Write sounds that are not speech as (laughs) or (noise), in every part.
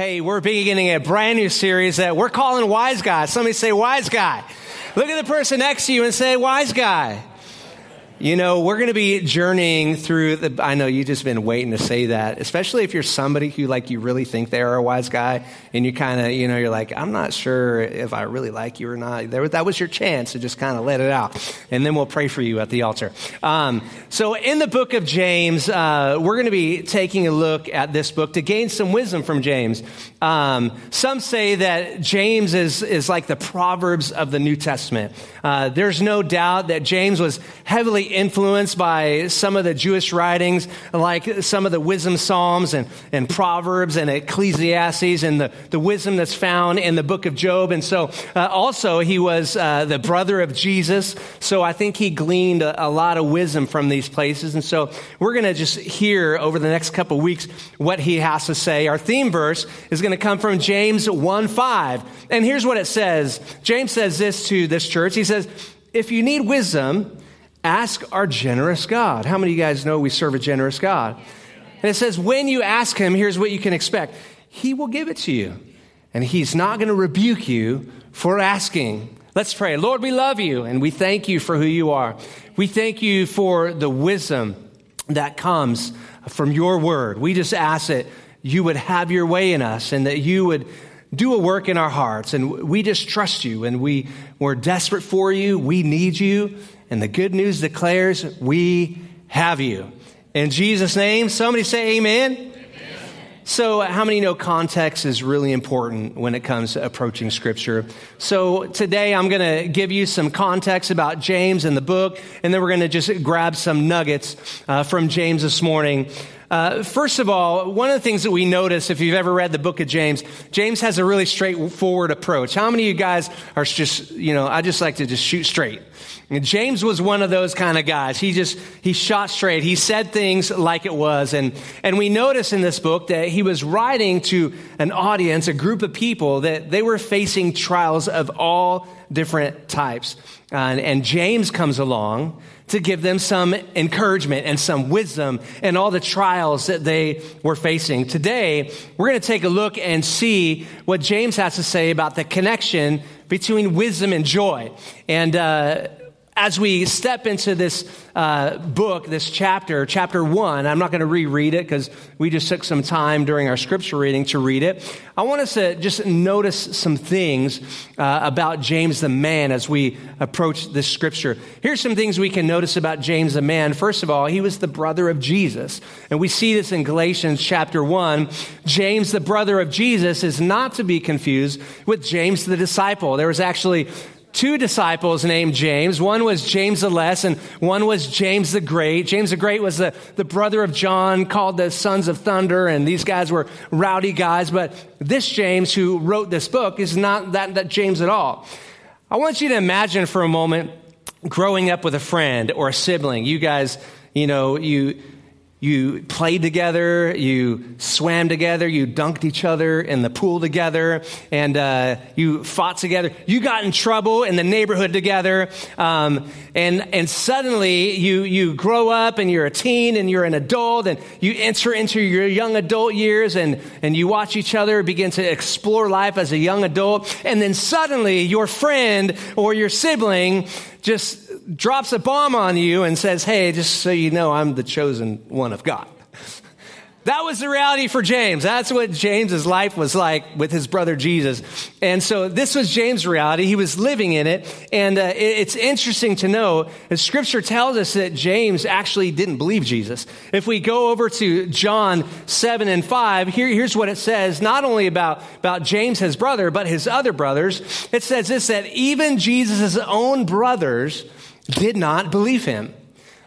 Hey, we're beginning a brand new series that we're calling Wise Guy. Somebody say Wise Guy. Look at the person next to you and say Wise Guy. You know, we're going to be journeying through the, I know you've just been waiting to say that, especially if you're somebody who like you really think they are a wise guy and you kind of, you know, you're like, I'm not sure if I really like you or not. There, that was your chance to just kind of let it out. And then we'll pray for you at the altar. Um, so in the book of James, uh, we're going to be taking a look at this book to gain some wisdom from James. Um, some say that James is, is like the Proverbs of the New Testament. Uh, there's no doubt that James was heavily influenced by some of the Jewish writings, like some of the wisdom psalms and, and Proverbs and Ecclesiastes and the, the wisdom that's found in the book of Job. And so uh, also he was uh, the brother of Jesus. So I think he gleaned a, a lot of wisdom from these places. And so we're going to just hear over the next couple weeks what he has to say. Our theme verse is going to come from James 1 5. And here's what it says James says this to this church. He says, If you need wisdom, Ask our generous God. How many of you guys know we serve a generous God? And it says, when you ask Him, here's what you can expect He will give it to you. And He's not going to rebuke you for asking. Let's pray. Lord, we love you and we thank you for who you are. We thank you for the wisdom that comes from your word. We just ask that you would have your way in us and that you would do a work in our hearts. And we just trust you and we, we're desperate for you. We need you. And the good news declares we have you. In Jesus' name, somebody say amen. amen. So, how many know context is really important when it comes to approaching Scripture? So, today I'm going to give you some context about James and the book, and then we're going to just grab some nuggets uh, from James this morning. Uh, first of all, one of the things that we notice if you've ever read the book of James, James has a really straightforward approach. How many of you guys are just, you know, I just like to just shoot straight. And James was one of those kind of guys. He just, he shot straight. He said things like it was. And, and we notice in this book that he was writing to an audience, a group of people that they were facing trials of all different types. Uh, and, and James comes along to give them some encouragement and some wisdom and all the trials that they were facing. Today, we're going to take a look and see what James has to say about the connection between wisdom and joy. And, uh, as we step into this uh, book, this chapter, chapter one, I'm not going to reread it because we just took some time during our scripture reading to read it. I want us to just notice some things uh, about James the man as we approach this scripture. Here's some things we can notice about James the man. First of all, he was the brother of Jesus. And we see this in Galatians chapter one. James, the brother of Jesus, is not to be confused with James the disciple. There was actually two disciples named James. One was James the Less, and one was James the Great. James the Great was the, the brother of John, called the Sons of Thunder, and these guys were rowdy guys. But this James, who wrote this book, is not that, that James at all. I want you to imagine for a moment growing up with a friend or a sibling. You guys, you know, you you played together, you swam together, you dunked each other in the pool together, and uh, you fought together. You got in trouble in the neighborhood together, um, and and suddenly you you grow up and you're a teen and you're an adult and you enter into your young adult years and and you watch each other begin to explore life as a young adult, and then suddenly your friend or your sibling just drops a bomb on you and says, Hey, just so you know, I'm the chosen one of God. (laughs) That was the reality for James. That's what James's life was like with his brother Jesus. And so this was James' reality. He was living in it. And uh, it's interesting to know that scripture tells us that James actually didn't believe Jesus. If we go over to John 7 and 5, here, here's what it says, not only about, about James, his brother, but his other brothers. It says this, that even Jesus' own brothers did not believe him.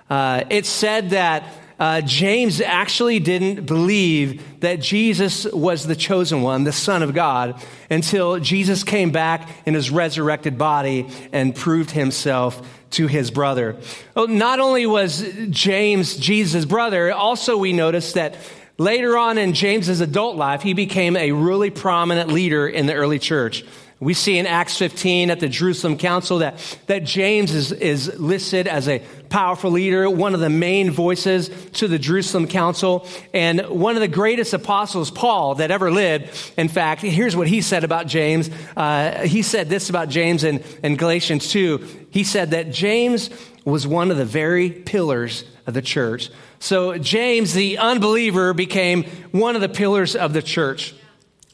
Uh, it said that uh, James actually didn't believe that Jesus was the chosen one, the Son of God, until Jesus came back in his resurrected body and proved himself to his brother. Well, not only was James Jesus' brother, also we notice that later on in James's adult life, he became a really prominent leader in the early church. We see in Acts 15 at the Jerusalem Council that, that James is, is listed as a powerful leader, one of the main voices to the Jerusalem Council, and one of the greatest apostles, Paul, that ever lived. In fact, here's what he said about James. Uh, he said this about James in, in Galatians 2. He said that James was one of the very pillars of the church. So James, the unbeliever, became one of the pillars of the church.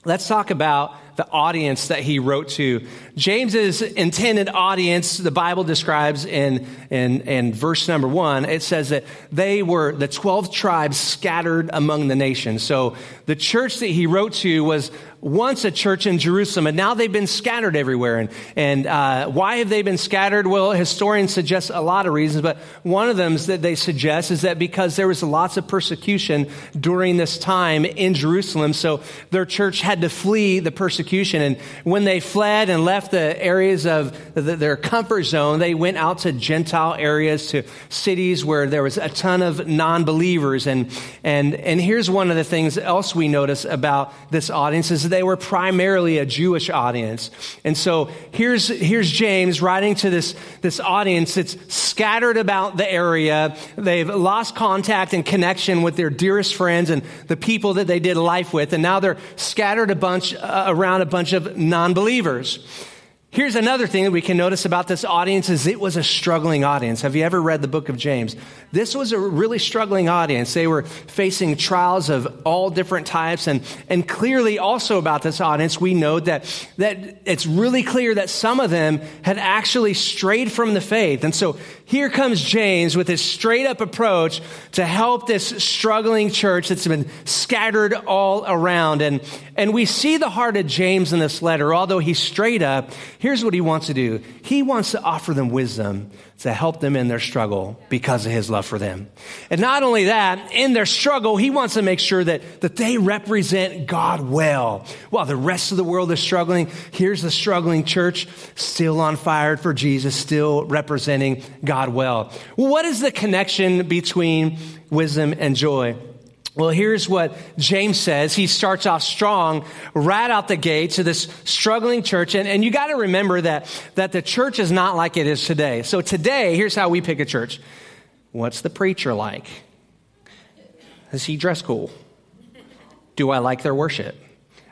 Let's talk about the audience that he wrote to. James's intended audience, the Bible describes in, in, in verse number one, it says that they were the 12 tribes scattered among the nations. So the church that he wrote to was once a church in Jerusalem, and now they've been scattered everywhere. And, and uh, why have they been scattered? Well, historians suggest a lot of reasons, but one of them that they suggest is that because there was lots of persecution during this time in Jerusalem, so their church had to flee the persecution. And when they fled and left the areas of the, their comfort zone, they went out to Gentile areas, to cities where there was a ton of non-believers. And, and, and here's one of the things else we notice about this audience is they were primarily a Jewish audience. And so here's, here's James writing to this, this audience that's scattered about the area. They've lost contact and connection with their dearest friends and the people that they did life with. And now they're scattered a bunch uh, around a bunch of non-believers. Here's another thing that we can notice about this audience is it was a struggling audience. Have you ever read the book of James? This was a really struggling audience. They were facing trials of all different types and, and clearly also about this audience, we know that, that it's really clear that some of them had actually strayed from the faith. And so here comes James with his straight up approach to help this struggling church that's been scattered all around. And, and we see the heart of James in this letter. Although he's straight up, here's what he wants to do. He wants to offer them wisdom to help them in their struggle because of his love for them. And not only that, in their struggle, he wants to make sure that, that they represent God well. While the rest of the world is struggling, here's the struggling church still on fire for Jesus, still representing God well. What is the connection between wisdom and joy? Well, here's what James says. He starts off strong right out the gate to this struggling church. And, and you got to remember that, that the church is not like it is today. So today, here's how we pick a church. What's the preacher like? Does he dress cool? Do I like their worship?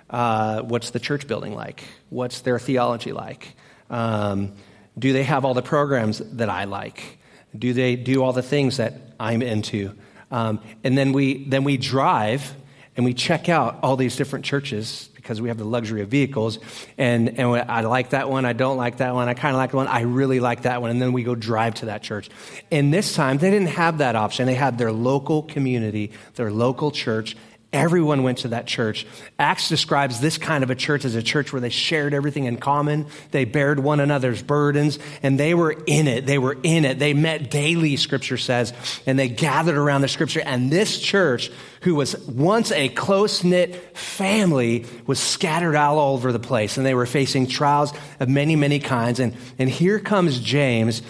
Uh, what's the church building like? What's their theology like? Um, do they have all the programs that I like? Do they do all the things that I'm into? Um, and then we, then we drive and we check out all these different churches because we have the luxury of vehicles. And, and I like that one. I don't like that one. I kind of like the one. I really like that one. And then we go drive to that church. And this time, they didn't have that option. They had their local community, their local church, Everyone went to that church. Acts describes this kind of a church as a church where they shared everything in common. They bared one another's burdens and they were in it. They were in it. They met daily, scripture says, and they gathered around the scripture. And this church, who was once a close knit family, was scattered all over the place and they were facing trials of many, many kinds. And, and here comes James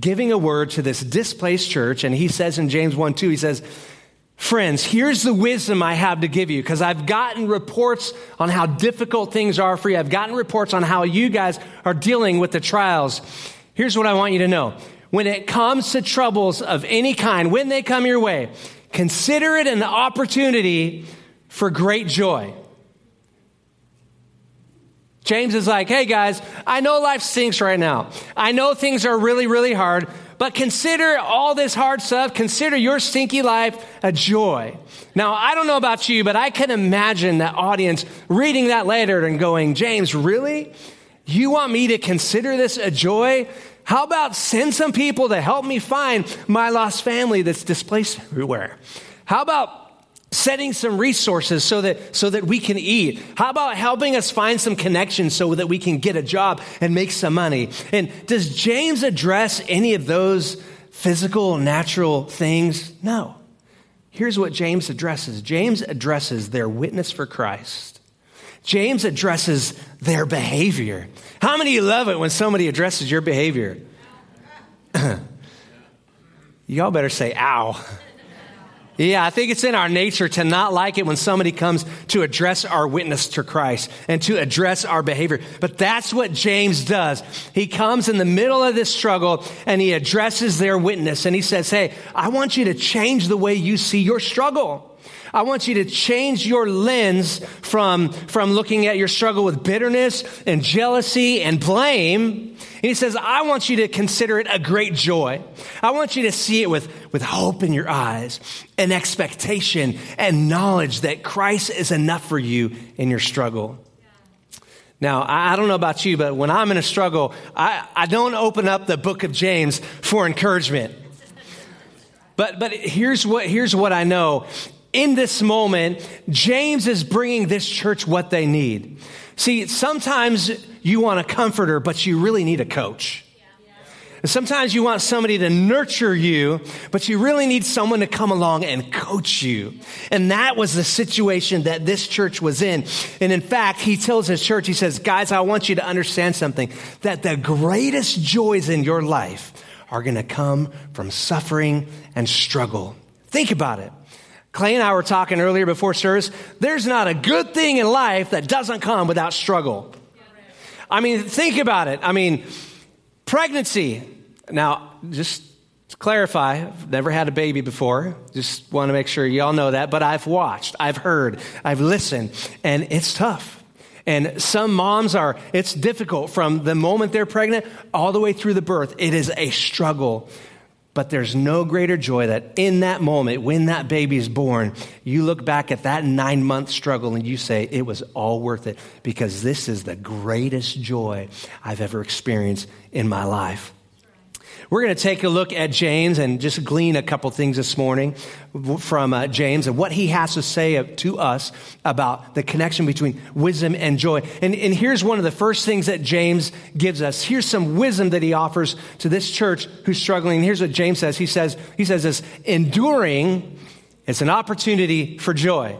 giving a word to this displaced church. And he says in James 1 2, he says, Friends, here's the wisdom I have to give you because I've gotten reports on how difficult things are for you. I've gotten reports on how you guys are dealing with the trials. Here's what I want you to know. When it comes to troubles of any kind, when they come your way, consider it an opportunity for great joy. James is like, hey guys, I know life stinks right now. I know things are really, really hard, but consider all this hard stuff. Consider your stinky life a joy. Now, I don't know about you, but I can imagine that audience reading that letter and going, James, really? You want me to consider this a joy? How about send some people to help me find my lost family that's displaced everywhere? How about setting some resources so that so that we can eat. How about helping us find some connections so that we can get a job and make some money? And does james address any of those physical natural things? No. Here's what james addresses. James addresses their witness for christ. James addresses their behavior. How many of you love it when somebody addresses your behavior? (clears throat) Y'all better say ow (laughs) Yeah, I think it's in our nature to not like it when somebody comes to address our witness to Christ and to address our behavior. But that's what James does. He comes in the middle of this struggle and he addresses their witness and he says, Hey, I want you to change the way you see your struggle. I want you to change your lens from, from looking at your struggle with bitterness and jealousy and blame. And he says, I want you to consider it a great joy. I want you to see it with, with hope in your eyes and expectation and knowledge that Christ is enough for you in your struggle. Now, I don't know about you, but when I'm in a struggle, I, I don't open up the book of James for encouragement. But, but here's, what, here's what I know in this moment, James is bringing this church what they need. See, sometimes you want a comforter, but you really need a coach. Sometimes you want somebody to nurture you, but you really need someone to come along and coach you. And that was the situation that this church was in. And in fact, he tells his church, he says, guys, I want you to understand something, that the greatest joys in your life are going to come from suffering and struggle. Think about it. Clay and I were talking earlier before service. There's not a good thing in life that doesn't come without struggle. I mean, think about it. I mean, pregnancy. Now, just to clarify, I've never had a baby before. Just want to make sure y'all know that. But I've watched, I've heard, I've listened, and it's tough. And some moms are, it's difficult from the moment they're pregnant all the way through the birth. It is a struggle. But there's no greater joy that in that moment, when that baby is born, you look back at that nine month struggle and you say, it was all worth it because this is the greatest joy I've ever experienced in my life. We're going to take a look at James and just glean a couple things this morning from uh, James and what he has to say to us about the connection between wisdom and joy. And, and here's one of the first things that James gives us. Here's some wisdom that he offers to this church who's struggling. Here's what James says. He says, he says this, enduring is an opportunity for joy.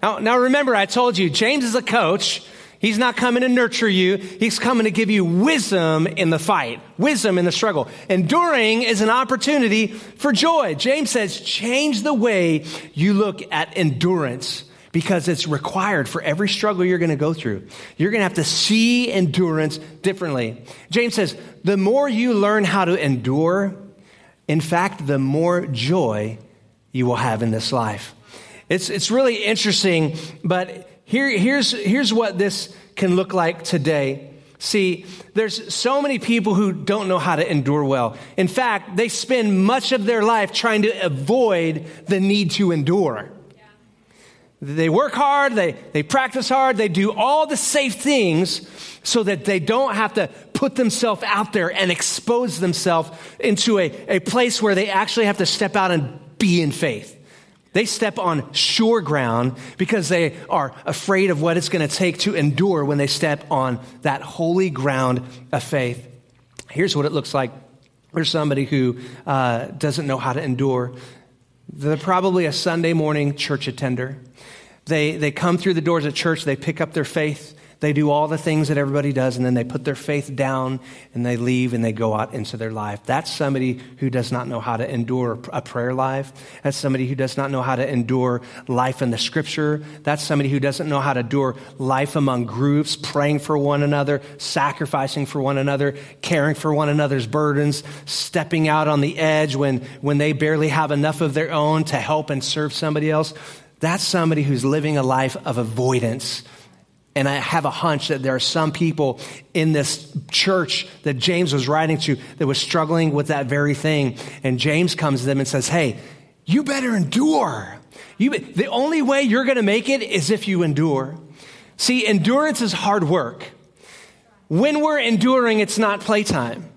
Now, now remember, I told you, James is a coach He's not coming to nurture you. He's coming to give you wisdom in the fight, wisdom in the struggle. Enduring is an opportunity for joy. James says, change the way you look at endurance because it's required for every struggle you're going to go through. You're going to have to see endurance differently. James says, the more you learn how to endure, in fact, the more joy you will have in this life. It's, it's really interesting, but here, here's, here's what this can look like today. See, there's so many people who don't know how to endure well. In fact, they spend much of their life trying to avoid the need to endure. Yeah. They work hard, they, they practice hard, they do all the safe things so that they don't have to put themselves out there and expose themselves into a, a place where they actually have to step out and be in faith. They step on sure ground because they are afraid of what it's going to take to endure when they step on that holy ground of faith. Here's what it looks like. for somebody who uh, doesn't know how to endure. They're probably a Sunday morning church attender. They, they come through the doors of church, they pick up their faith, they do all the things that everybody does, and then they put their faith down and they leave and they go out into their life. That's somebody who does not know how to endure a prayer life. That's somebody who does not know how to endure life in the scripture. That's somebody who doesn't know how to endure life among groups, praying for one another, sacrificing for one another, caring for one another's burdens, stepping out on the edge when, when they barely have enough of their own to help and serve somebody else. That's somebody who's living a life of avoidance and I have a hunch that there are some people in this church that James was writing to that was struggling with that very thing. And James comes to them and says, Hey, you better endure. You, the only way you're going to make it is if you endure. See, endurance is hard work. When we're enduring, it's not playtime.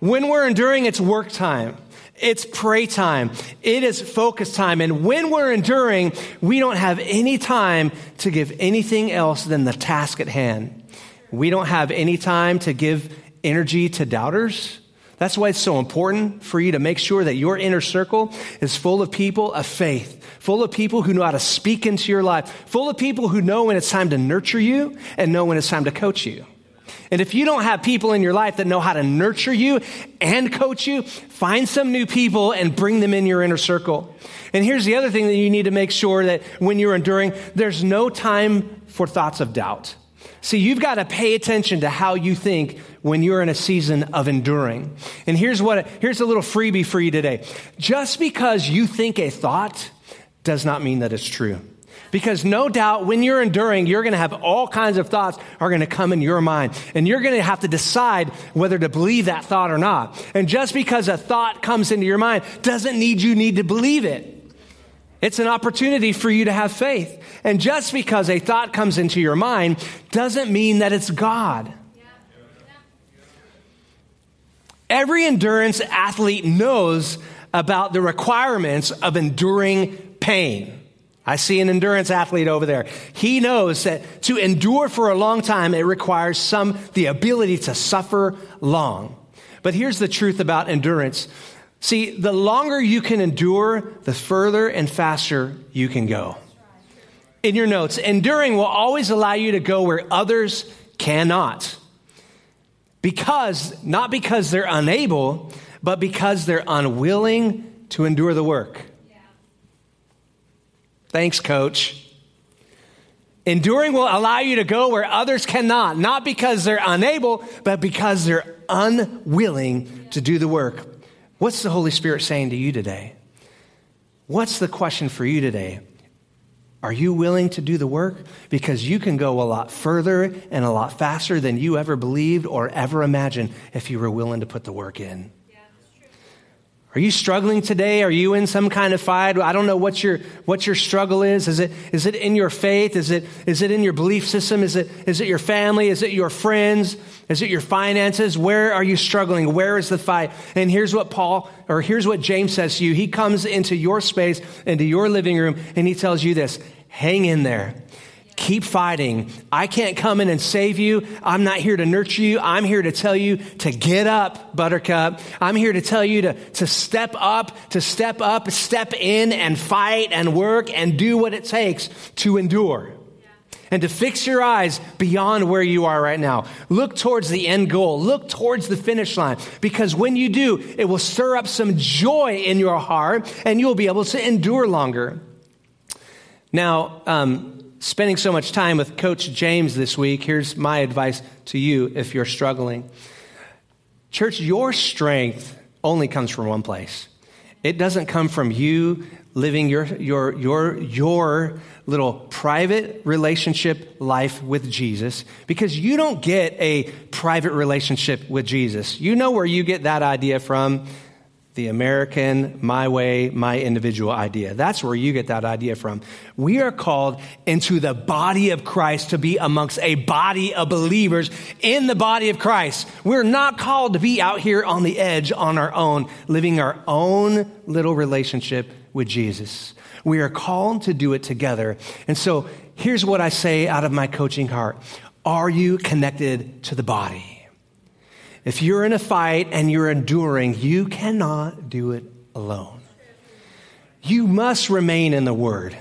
When we're enduring, it's work time. It's pray time. It is focus time. And when we're enduring, we don't have any time to give anything else than the task at hand. We don't have any time to give energy to doubters. That's why it's so important for you to make sure that your inner circle is full of people of faith, full of people who know how to speak into your life, full of people who know when it's time to nurture you and know when it's time to coach you. And if you don't have people in your life that know how to nurture you and coach you, find some new people and bring them in your inner circle. And here's the other thing that you need to make sure that when you're enduring, there's no time for thoughts of doubt. See, you've got to pay attention to how you think when you're in a season of enduring. And here's what, here's a little freebie for you today. Just because you think a thought does not mean that it's true. Because no doubt when you're enduring, you're going to have all kinds of thoughts are going to come in your mind. And you're going to have to decide whether to believe that thought or not. And just because a thought comes into your mind doesn't need you need to believe it. It's an opportunity for you to have faith. And just because a thought comes into your mind doesn't mean that it's God. Every endurance athlete knows about the requirements of enduring pain. I see an endurance athlete over there. He knows that to endure for a long time, it requires some, the ability to suffer long. But here's the truth about endurance. See, the longer you can endure, the further and faster you can go. In your notes, enduring will always allow you to go where others cannot. Because, not because they're unable, but because they're unwilling to endure the work. Thanks, coach. Enduring will allow you to go where others cannot, not because they're unable, but because they're unwilling to do the work. What's the Holy Spirit saying to you today? What's the question for you today? Are you willing to do the work? Because you can go a lot further and a lot faster than you ever believed or ever imagined if you were willing to put the work in. Are you struggling today? Are you in some kind of fight? I don't know what your, what your struggle is. Is it, is it in your faith? Is it, is it in your belief system? Is it, is it your family? Is it your friends? Is it your finances? Where are you struggling? Where is the fight? And here's what Paul, or here's what James says to you. He comes into your space, into your living room, and he tells you this hang in there. Keep fighting. I can't come in and save you. I'm not here to nurture you. I'm here to tell you to get up, buttercup. I'm here to tell you to, to step up, to step up, step in and fight and work and do what it takes to endure. And to fix your eyes beyond where you are right now. Look towards the end goal. Look towards the finish line. Because when you do, it will stir up some joy in your heart and you'll be able to endure longer. Now, um, spending so much time with Coach James this week, here's my advice to you if you're struggling. Church, your strength only comes from one place. It doesn't come from you living your, your, your, your little private relationship life with Jesus because you don't get a private relationship with Jesus. You know where you get that idea from the American, my way, my individual idea. That's where you get that idea from. We are called into the body of Christ to be amongst a body of believers in the body of Christ. We're not called to be out here on the edge on our own, living our own little relationship with Jesus. We are called to do it together. And so here's what I say out of my coaching heart. Are you connected to the body? If you're in a fight and you're enduring, you cannot do it alone. You must remain in the Word.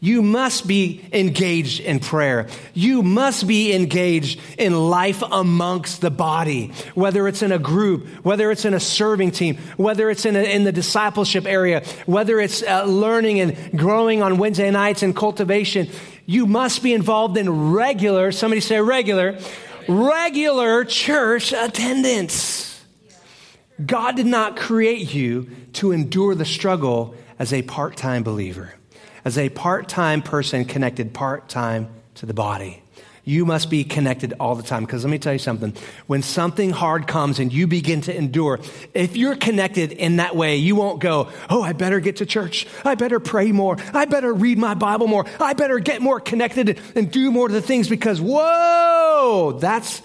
You must be engaged in prayer. You must be engaged in life amongst the body, whether it's in a group, whether it's in a serving team, whether it's in, a, in the discipleship area, whether it's uh, learning and growing on Wednesday nights and cultivation. You must be involved in regular, somebody say regular, regular church attendance. God did not create you to endure the struggle as a part time believer, as a part time person connected part time to the body you must be connected all the time. Because let me tell you something. When something hard comes and you begin to endure, if you're connected in that way, you won't go, Oh, I better get to church. I better pray more. I better read my Bible more. I better get more connected and do more of the things because, whoa, that's,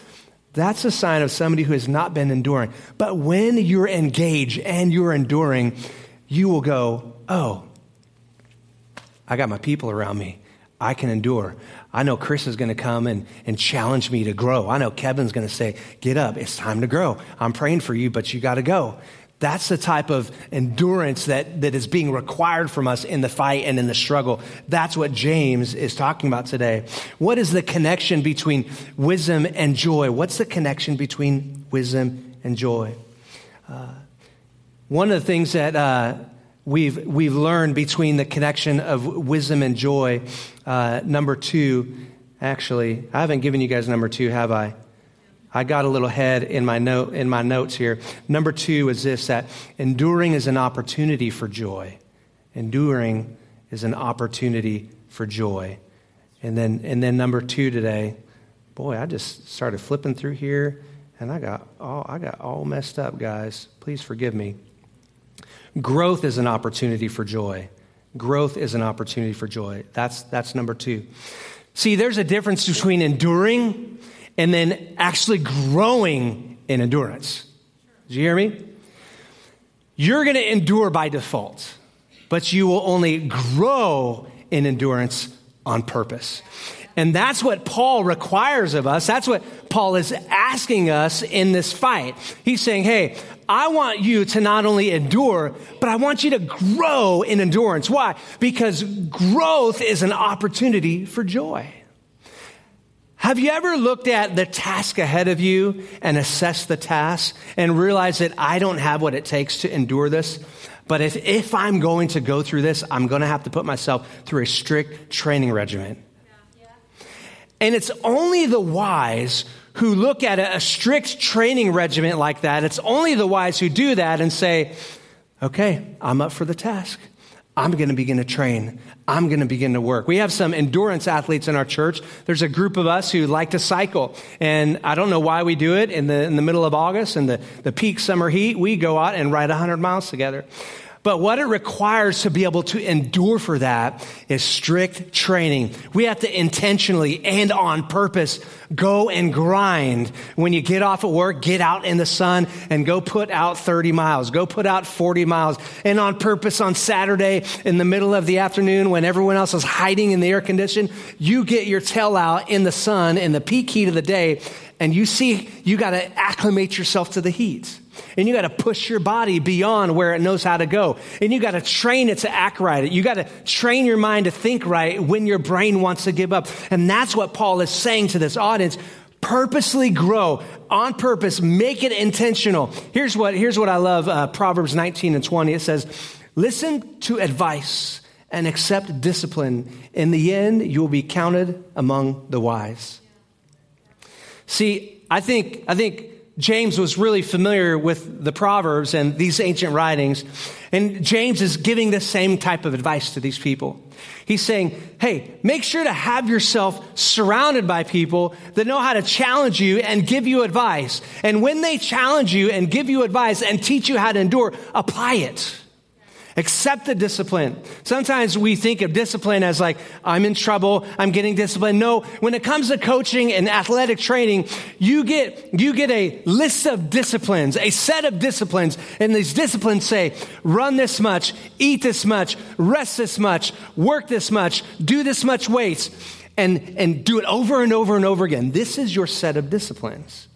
that's a sign of somebody who has not been enduring. But when you're engaged and you're enduring, you will go, Oh, I got my people around me. I can endure. I know Chris is going to come and, and challenge me to grow. I know Kevin's going to say, Get up, it's time to grow. I'm praying for you, but you got to go. That's the type of endurance that, that is being required from us in the fight and in the struggle. That's what James is talking about today. What is the connection between wisdom and joy? What's the connection between wisdom and joy? Uh, one of the things that uh, we've, we've learned between the connection of wisdom and joy, uh, number two, actually, I haven't given you guys number two, have I? I got a little head in my note in my notes here. Number two is this that enduring is an opportunity for joy. Enduring is an opportunity for joy. And then and then number two today, boy, I just started flipping through here and I got all I got all messed up, guys. Please forgive me. Growth is an opportunity for joy. Growth is an opportunity for joy. That's that's number two. See, there's a difference between enduring and then actually growing in endurance. Do you hear me? You're going to endure by default, but you will only grow in endurance on purpose. And that's what Paul requires of us. That's what Paul is asking us in this fight. He's saying, Hey, I want you to not only endure, but I want you to grow in endurance. Why? Because growth is an opportunity for joy. Have you ever looked at the task ahead of you and assessed the task and realized that I don't have what it takes to endure this? But if, if I'm going to go through this, I'm going to have to put myself through a strict training regimen. And it's only the wise who look at a, strict training regimen like that. It's only the wise who do that and say, okay, I'm up for the task. I'm going to begin to train. I'm going to begin to work. We have some endurance athletes in our church. There's a group of us who like to cycle. And I don't know why we do it in the, in the middle of August and the, the peak summer heat. We go out and ride 100 miles together. But what it requires to be able to endure for that is strict training. We have to intentionally and on purpose go and grind. When you get off at work, get out in the sun and go put out 30 miles, go put out 40 miles. And on purpose on Saturday in the middle of the afternoon when everyone else is hiding in the air condition, you get your tail out in the sun in the peak heat of the day and you see you got to acclimate yourself to the heat. And you got to push your body beyond where it knows how to go. And you got to train it to act right. You got to train your mind to think right when your brain wants to give up. And that's what Paul is saying to this audience. Purposely grow on purpose. Make it intentional. Here's what, here's what I love. Uh, Proverbs 19 and 20. It says, listen to advice and accept discipline. In the end, you will be counted among the wise. See, I think, I think James was really familiar with the Proverbs and these ancient writings. And James is giving the same type of advice to these people. He's saying, hey, make sure to have yourself surrounded by people that know how to challenge you and give you advice. And when they challenge you and give you advice and teach you how to endure, apply it. Accept the discipline. Sometimes we think of discipline as like, I'm in trouble, I'm getting disciplined. No, when it comes to coaching and athletic training, you get, you get a list of disciplines, a set of disciplines, and these disciplines say, run this much, eat this much, rest this much, work this much, do this much weights, and, and do it over and over and over again. This is your set of disciplines.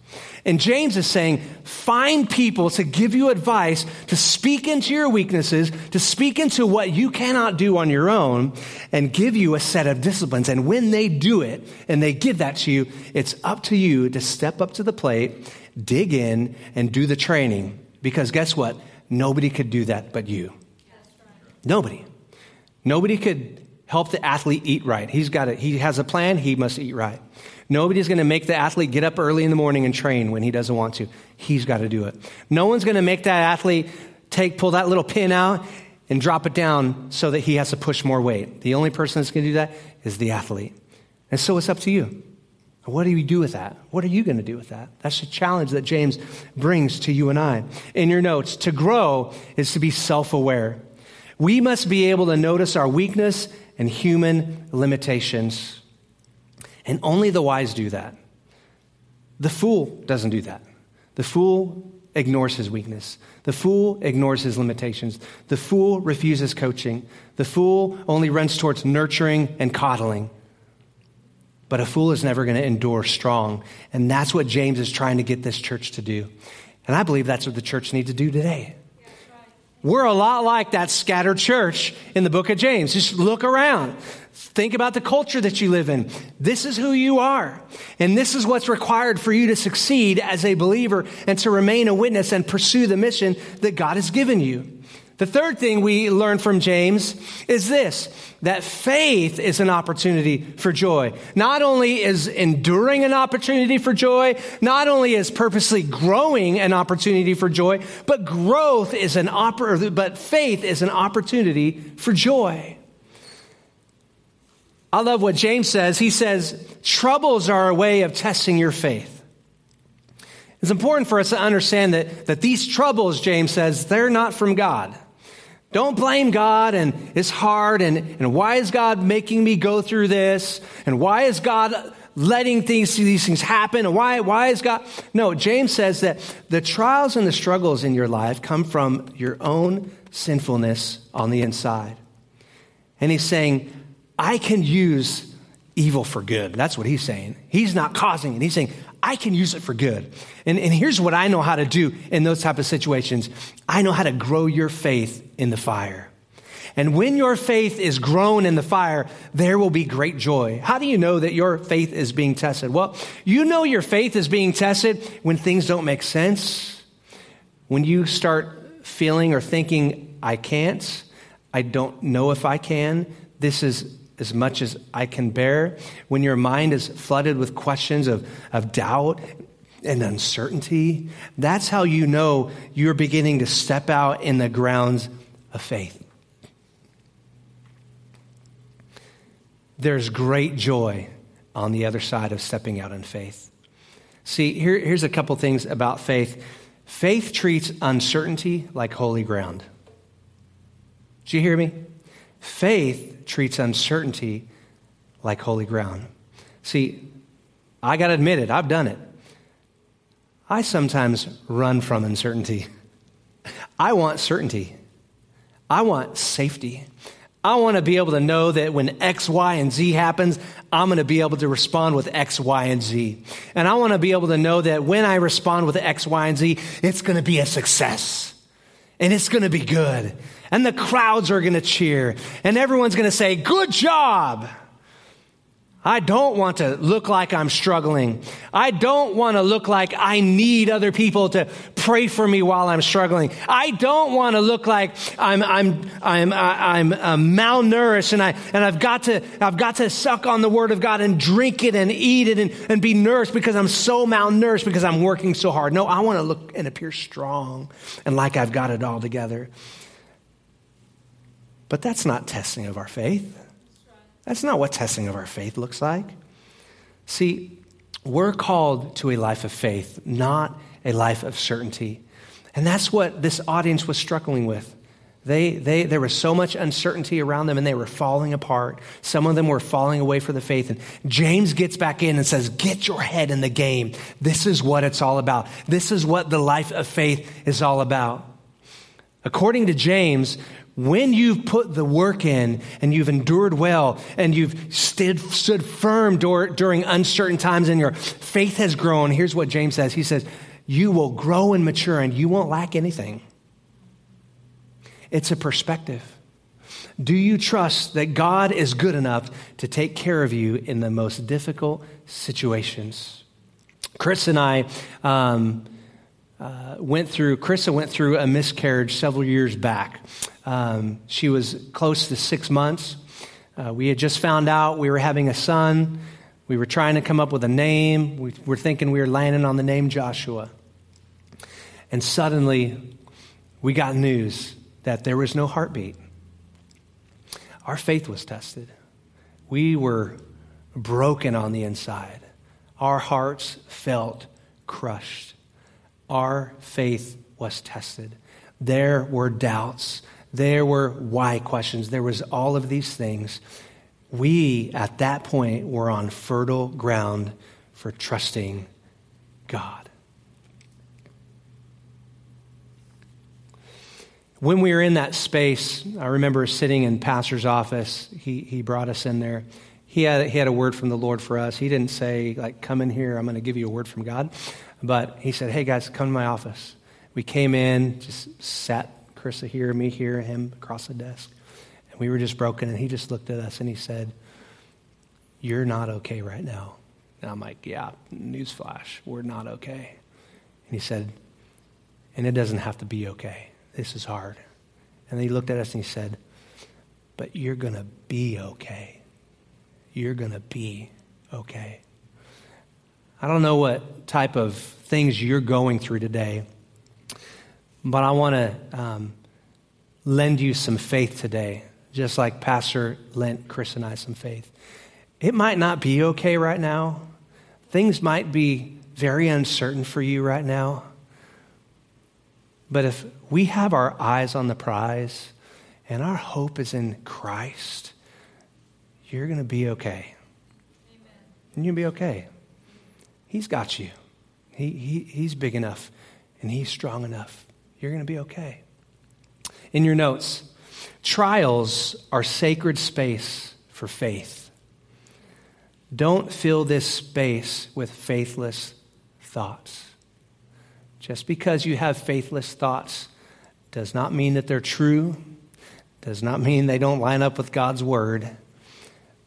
And James is saying, find people to give you advice, to speak into your weaknesses, to speak into what you cannot do on your own, and give you a set of disciplines. And when they do it and they give that to you, it's up to you to step up to the plate, dig in, and do the training. Because guess what? Nobody could do that but you. Nobody. Nobody could help the athlete eat right. He's got it. He has a plan. He must eat right. Nobody's going to make the athlete get up early in the morning and train when he doesn't want to. He's got to do it. No one's going to make that athlete take, pull that little pin out and drop it down so that he has to push more weight. The only person that's going to do that is the athlete. And so it's up to you. What do you do with that? What are you going to do with that? That's the challenge that James brings to you and I. In your notes, to grow is to be self aware. We must be able to notice our weakness and human limitations. And only the wise do that. The fool doesn't do that. The fool ignores his weakness. The fool ignores his limitations. The fool refuses coaching. The fool only runs towards nurturing and coddling. But a fool is never going to endure strong. And that's what James is trying to get this church to do. And I believe that's what the church needs to do today. We're a lot like that scattered church in the book of James. Just look around. Think about the culture that you live in. This is who you are. And this is what's required for you to succeed as a believer and to remain a witness and pursue the mission that God has given you. The third thing we learn from James is this that faith is an opportunity for joy. Not only is enduring an opportunity for joy, not only is purposely growing an opportunity for joy, but growth is an oppor- but faith is an opportunity for joy. I love what James says. He says, troubles are a way of testing your faith. It's important for us to understand that, that these troubles, James says, they're not from God. Don't blame God and it's hard and, and why is God making me go through this? And why is God letting things, these things happen? And why, why is God? No, James says that the trials and the struggles in your life come from your own sinfulness on the inside. And he's saying, I can use evil for good. That's what he's saying. He's not causing it. He's saying, I can use it for good. And, and here's what I know how to do in those type of situations. I know how to grow your faith in the fire. And when your faith is grown in the fire, there will be great joy. How do you know that your faith is being tested? Well, you know your faith is being tested when things don't make sense, when you start feeling or thinking, I can't, I don't know if I can, this is as much as I can bear, when your mind is flooded with questions of, of doubt and uncertainty, that's how you know you're beginning to step out in the grounds of faith. There's great joy on the other side of stepping out in faith. See, here, here's a couple things about faith faith treats uncertainty like holy ground. Did you hear me? Faith treats uncertainty like holy ground. See, I got to admit it, I've done it. I sometimes run from uncertainty. I want certainty. I want safety. I want to be able to know that when X, Y, and Z happens, I'm going to be able to respond with X, Y, and Z. And I want to be able to know that when I respond with X, Y, and Z, it's going to be a success. And it's going to be good and the crowds are going to cheer, and everyone's going to say, Good job. I don't want to look like I'm struggling. I don't want to look like I need other people to pray for me while I'm struggling. I don't want to look like I'm, I'm, I'm, I'm, I'm malnourished and, I, and I've, got to, I've got to suck on the Word of God and drink it and eat it and, and be nourished because I'm so malnourished because I'm working so hard. No, I want to look and appear strong and like I've got it all together. But that's not testing of our faith. That's not what testing of our faith looks like. See, we're called to a life of faith, not a life of certainty. And that's what this audience was struggling with. They, they, there was so much uncertainty around them and they were falling apart. Some of them were falling away from the faith. And James gets back in and says, Get your head in the game. This is what it's all about. This is what the life of faith is all about. According to James, when you've put the work in and you've endured well and you've stood, stood firm dur- during uncertain times and your faith has grown, here's what James says He says, You will grow and mature and you won't lack anything. It's a perspective. Do you trust that God is good enough to take care of you in the most difficult situations? Chris and I um, uh, went through, Krista went through a miscarriage several years back. Um, she was close to six months. Uh, we had just found out we were having a son. We were trying to come up with a name. We were thinking we were landing on the name Joshua. And suddenly, we got news that there was no heartbeat. Our faith was tested. We were broken on the inside. Our hearts felt crushed. Our faith was tested. There were doubts. There were why questions. There was all of these things. We, at that point, were on fertile ground for trusting God. When we were in that space, I remember sitting in pastor's office. He, he brought us in there. He had, he had a word from the Lord for us. He didn't say, like, come in here, I'm going to give you a word from God. But he said, hey, guys, come to my office. We came in, just sat Krista here, me here, him across the desk. And we were just broken. And he just looked at us and he said, You're not okay right now. And I'm like, Yeah, newsflash, we're not okay. And he said, And it doesn't have to be okay. This is hard. And he looked at us and he said, But you're going to be okay. You're going to be okay. I don't know what type of things you're going through today, but I want to um, lend you some faith today, just like Pastor lent Chris and I some faith. It might not be okay right now. Things might be very uncertain for you right now. But if we have our eyes on the prize and our hope is in Christ, you're going to be okay. Amen. And you'll be okay. He's got you. He, he, he's big enough and he's strong enough. You're going to be okay. In your notes, trials are sacred space for faith. Don't fill this space with faithless thoughts. Just because you have faithless thoughts does not mean that they're true, does not mean they don't line up with God's word,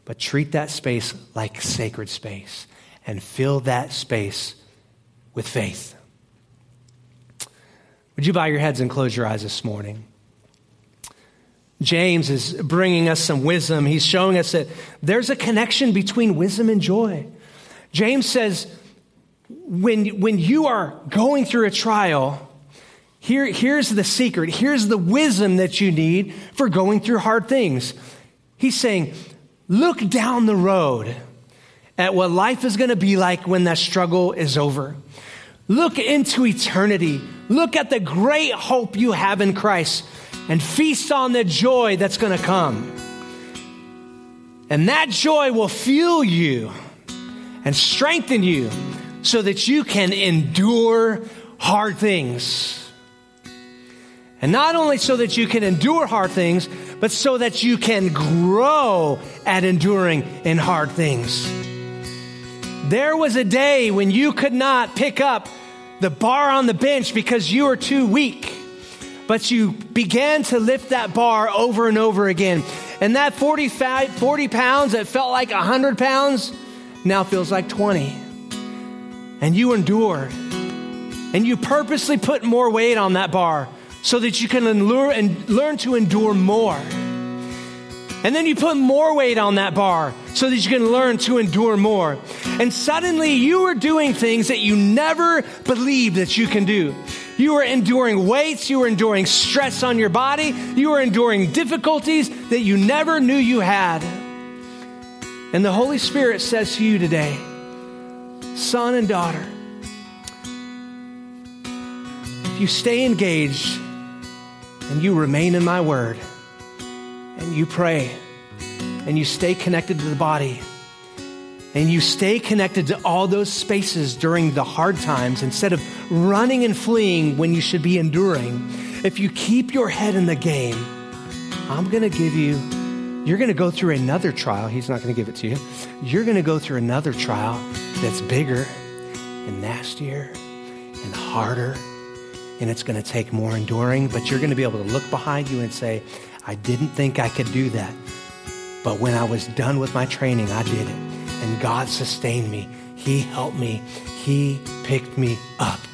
but treat that space like sacred space and fill that space with faith. Would you bow your heads and close your eyes this morning? James is bringing us some wisdom. He's showing us that there's a connection between wisdom and joy. James says, when, when you are going through a trial, here, here's the secret. Here's the wisdom that you need for going through hard things. He's saying, look down the road at what life is going to be like when that struggle is over. Look into eternity. Look at the great hope you have in Christ and feast on the joy that's going to come. And that joy will fuel you and strengthen you so that you can endure hard things. And not only so that you can endure hard things, but so that you can grow at enduring in hard things. There was a day when you could not pick up the bar on the bench because you were too weak. But you began to lift that bar over and over again. And that 40, 40 pounds that felt like 100 pounds now feels like 20. And you endured. And you purposely put more weight on that bar so that you can learn to endure more. And then you put more weight on that bar so that you can learn to endure more. And suddenly you are doing things that you never believed that you can do. You are enduring weights, you are enduring stress on your body, you are enduring difficulties that you never knew you had. And the Holy Spirit says to you today, son and daughter, if you stay engaged and you remain in my word, and you pray and you stay connected to the body and you stay connected to all those spaces during the hard times instead of running and fleeing when you should be enduring, if you keep your head in the game, I'm going to give you, you're going to go through another trial. He's not going to give it to you. You're going to go through another trial that's bigger and nastier and harder. And it's going to take more enduring, but you're going to be able to look behind you and say, I didn't think I could do that. But when I was done with my training, I did it. And God sustained me. He helped me. He picked me up.